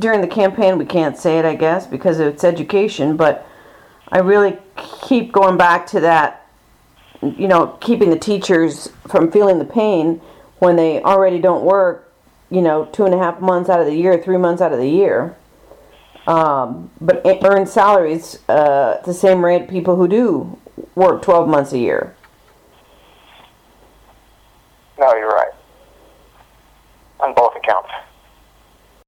during the campaign we can't say it, I guess, because it's education, but I really keep going back to that, you know, keeping the teachers from feeling the pain when they already don't work, you know, two and a half months out of the year, three months out of the year. Um, but earn salaries uh, at the same rate people who do work 12 months a year. No, you're right. On both accounts.